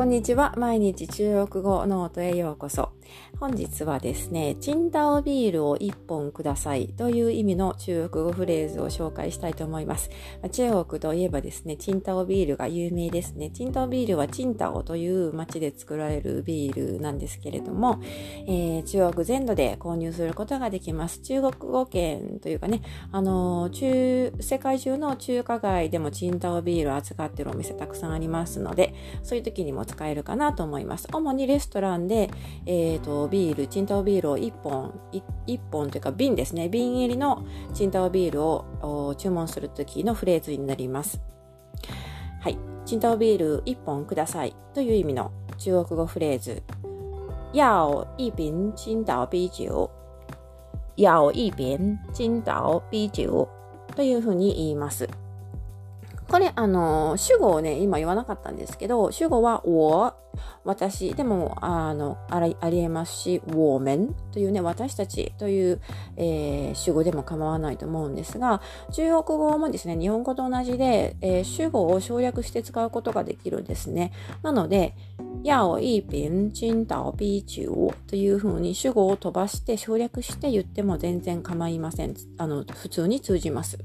こんにちは。毎日中国語ノートへようこそ。本日はですね、チンタオビールを1本くださいという意味の中国語フレーズを紹介したいと思います。中国といえばですね、チンタオビールが有名ですね。チンタオビールはチンタオという町で作られるビールなんですけれども、えー、中国全土で購入することができます。中国語圏というかね、あの中、世界中の中華街でもチンタオビールを扱っているお店たくさんありますので、そういう時にも使えるかなと思います。主にレストランで、えーと、ビール、チンタオビールを1本、1本というか瓶ですね、瓶入りのチンタオビールを注文する時のフレーズになります。はい。チンタオビール1本くださいという意味の中国語フレーズ。要一瓶青島啤酒。要一瓶青島啤酒というふうに言います。これ、あの、主語をね、今言わなかったんですけど、主語は我、私、でも、あの、ありありえますし、我们というね、私たちという、えー、主語でも構わないと思うんですが、中国語もですね、日本語と同じで、えー、主語を省略して使うことができるんですね。なので、要一瓶青島啤酒というふうに主語を飛ばして省略して言っても全然構いません。あの、普通に通じます。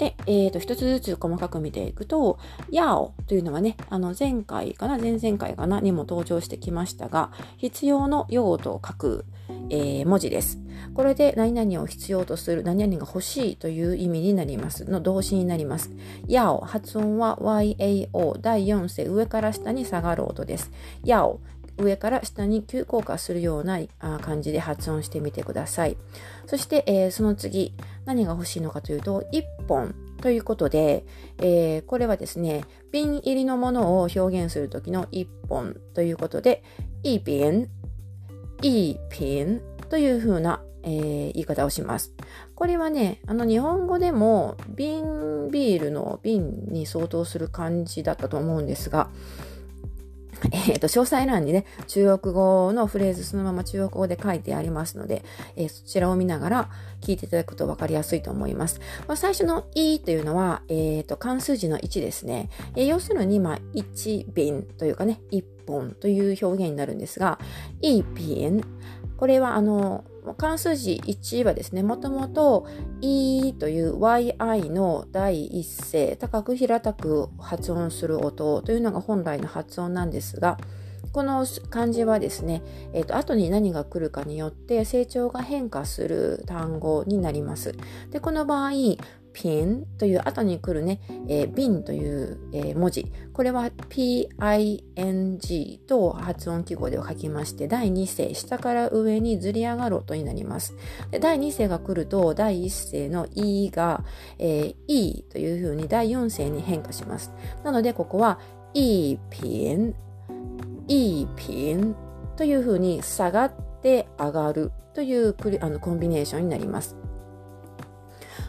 で、えっ、ー、と、一つずつ細かく見ていくと、やおというのはね、あの、前回かな、前々回かなにも登場してきましたが、必要の用と書く、えー、文字です。これで何々を必要とする、何々が欲しいという意味になります。の動詞になります。やお、発音は YAO、第4声上から下に下がる音です。やお、上から下に急降下するような感じで発音してみてください。そして、えー、その次、何が欲しいのかというと、1本ということで、えー、これはですね、瓶入りのものを表現するときの1本ということで、いい瓶、いいピンという風な、えー、言い方をします。これはね、あの日本語でも瓶ビールの瓶に相当する感じだったと思うんですが、えっ、ー、と、詳細欄にね、中国語のフレーズそのまま中国語で書いてありますので、えー、そちらを見ながら聞いていただくと分かりやすいと思います。まあ、最初のいというのは、えっ、ー、と、関数字の1ですね。え要するに、まあ、1便というかね、1本という表現になるんですが、い便、これはあの、関数字1はですね、もともと E という YI の第一声、高く平たく発音する音というのが本来の発音なんですが、この漢字はですね、え、ー、と、後に何が来るかによって成長が変化する単語になります。で、この場合、ピンという後に来るね、えー、瓶という、えー、文字。これは ping と発音記号で書きまして、第2声、下から上にずり上がる音になります。で第2声が来ると、第1声の e が、えー、e というふうに第4声に変化します。なので、ここは e ピン、e ピンというふうに下がって上がるというあのコンビネーションになります。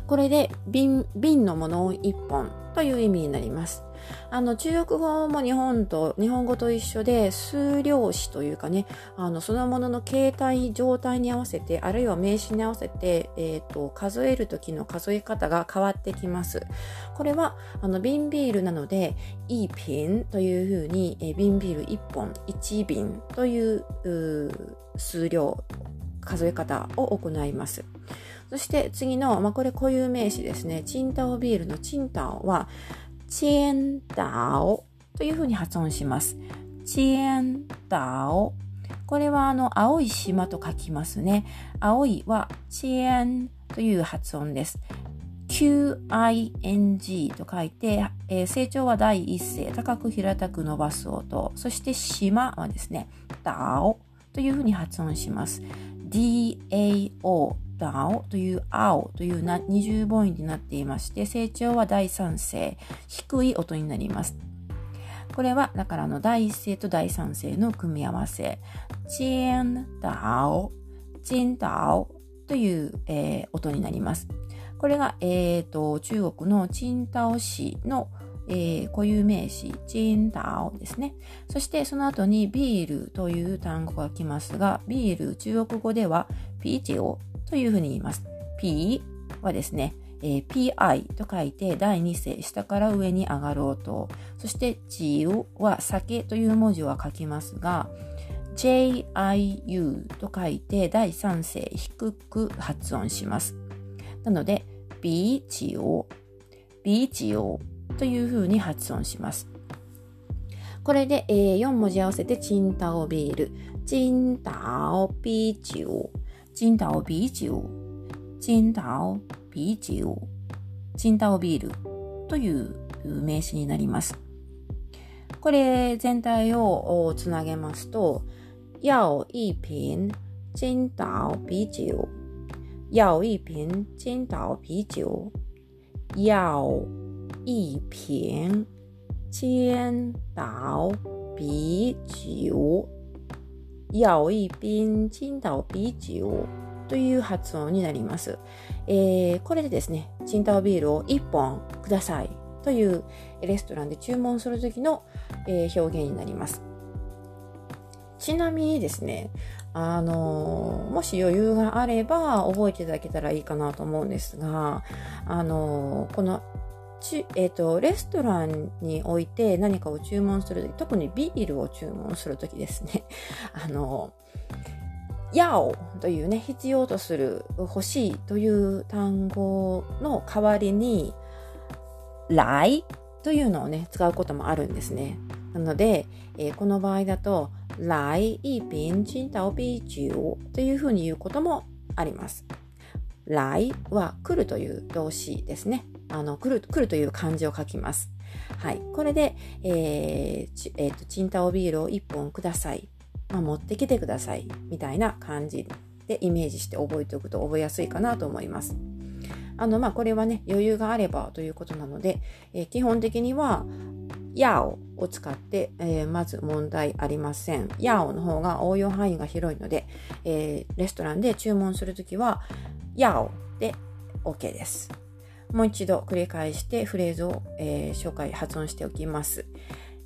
これで瓶、瓶のものを1本という意味になります。あの、中国語も日本と、日本語と一緒で、数量詞というかね、あの、そのものの形態、状態に合わせて、あるいは名詞に合わせて、え、ー、と、数える時の数え方が変わってきます。これは、あの、瓶ビールなので、いいピンというふうに、え瓶ビール1本、1瓶という数量、数え方を行います。そして次の、まあ、これ固有名詞ですね。チンタオビールのチンタオは、チエンタオというふうに発音します。チエンタオ。これはあの、青い島と書きますね。青いはチエンという発音です。QING と書いて、えー、成長は第一声、高く平たく伸ばす音。そして島はですね、ダオというふうに発音します。DAO 青という青という二重母音になっていまして、成長は第三声、低い音になります。これは、だからの第一声と第三声の組み合わせ、チェンダオ、チンダオという、えー、音になります。これが、えーと、中国のチンタオ市の、えー、固有名詞、チンタオですね。そしてその後にビールという単語が来ますが、ビール、中国語ではピーチオというふうに言います。P はですね、えー、pi と書いて第二声、下から上に上がる音。そして、ちうは酒という文字は書きますが、jiu と書いて第三声低く発音します。なので、ビーチオ、ビーチオという風に発音します。これで、えー、4文字合わせてチンタオビール。チンタオビーチオ。チンタオビーチオ。チンタオビーチオ。チンタオビールという名詞になります。これ全体をつなげますと、要一瓶青岛啤酒。要一瓶青岛啤酒。要一瓶青岛啤酒。要一瓶青島啤酒という発音になります。えー、これでですね、チンタオビールを1本くださいというレストランで注文するときの、えー、表現になります。ちなみにですね、あのもし余裕があれば覚えていただけたらいいかなと思うんですが、あのこのち、えっ、ー、と、レストランにおいて何かを注文するとき、特にビールを注文するときですね、あの、やおというね、必要とする、欲しいという単語の代わりに、来というのをね、使うこともあるんですね。なので、えー、この場合だと、来一瓶青島啤酒というふうに言うこともあります。来は来るという動詞ですね。あの、来る、来るという漢字を書きます。はい。これで、えー、ちえっ、と、チンタオビールを1本ください。まあ、持ってきてください。みたいな感じでイメージして覚えておくと覚えやすいかなと思います。あの、まあ、これはね、余裕があればということなので、えー、基本的には、やおを使って、えー、まず問題ありません。やおの方が応用範囲が広いので、えー、レストランで注文するときは、やおで OK です。もう一度繰り返してフレーズを、えー、紹介、発音しておきます。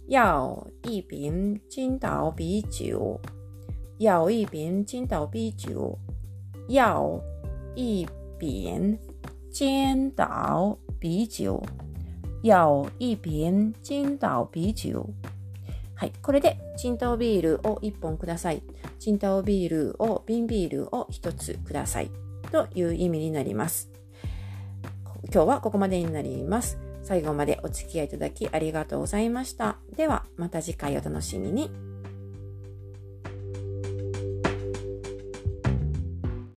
要一瓶青島啤酒。要一瓶青岛啤酒。要一瓶青岛啤酒。要一瓶青島啤酒。はい。これで、チンタオビールを1本ください。チンタオビールを、瓶ビールを1つください。という意味になります。今日はここまでになります。最後までお付き合いいただきありがとうございました。では、また次回お楽しみに。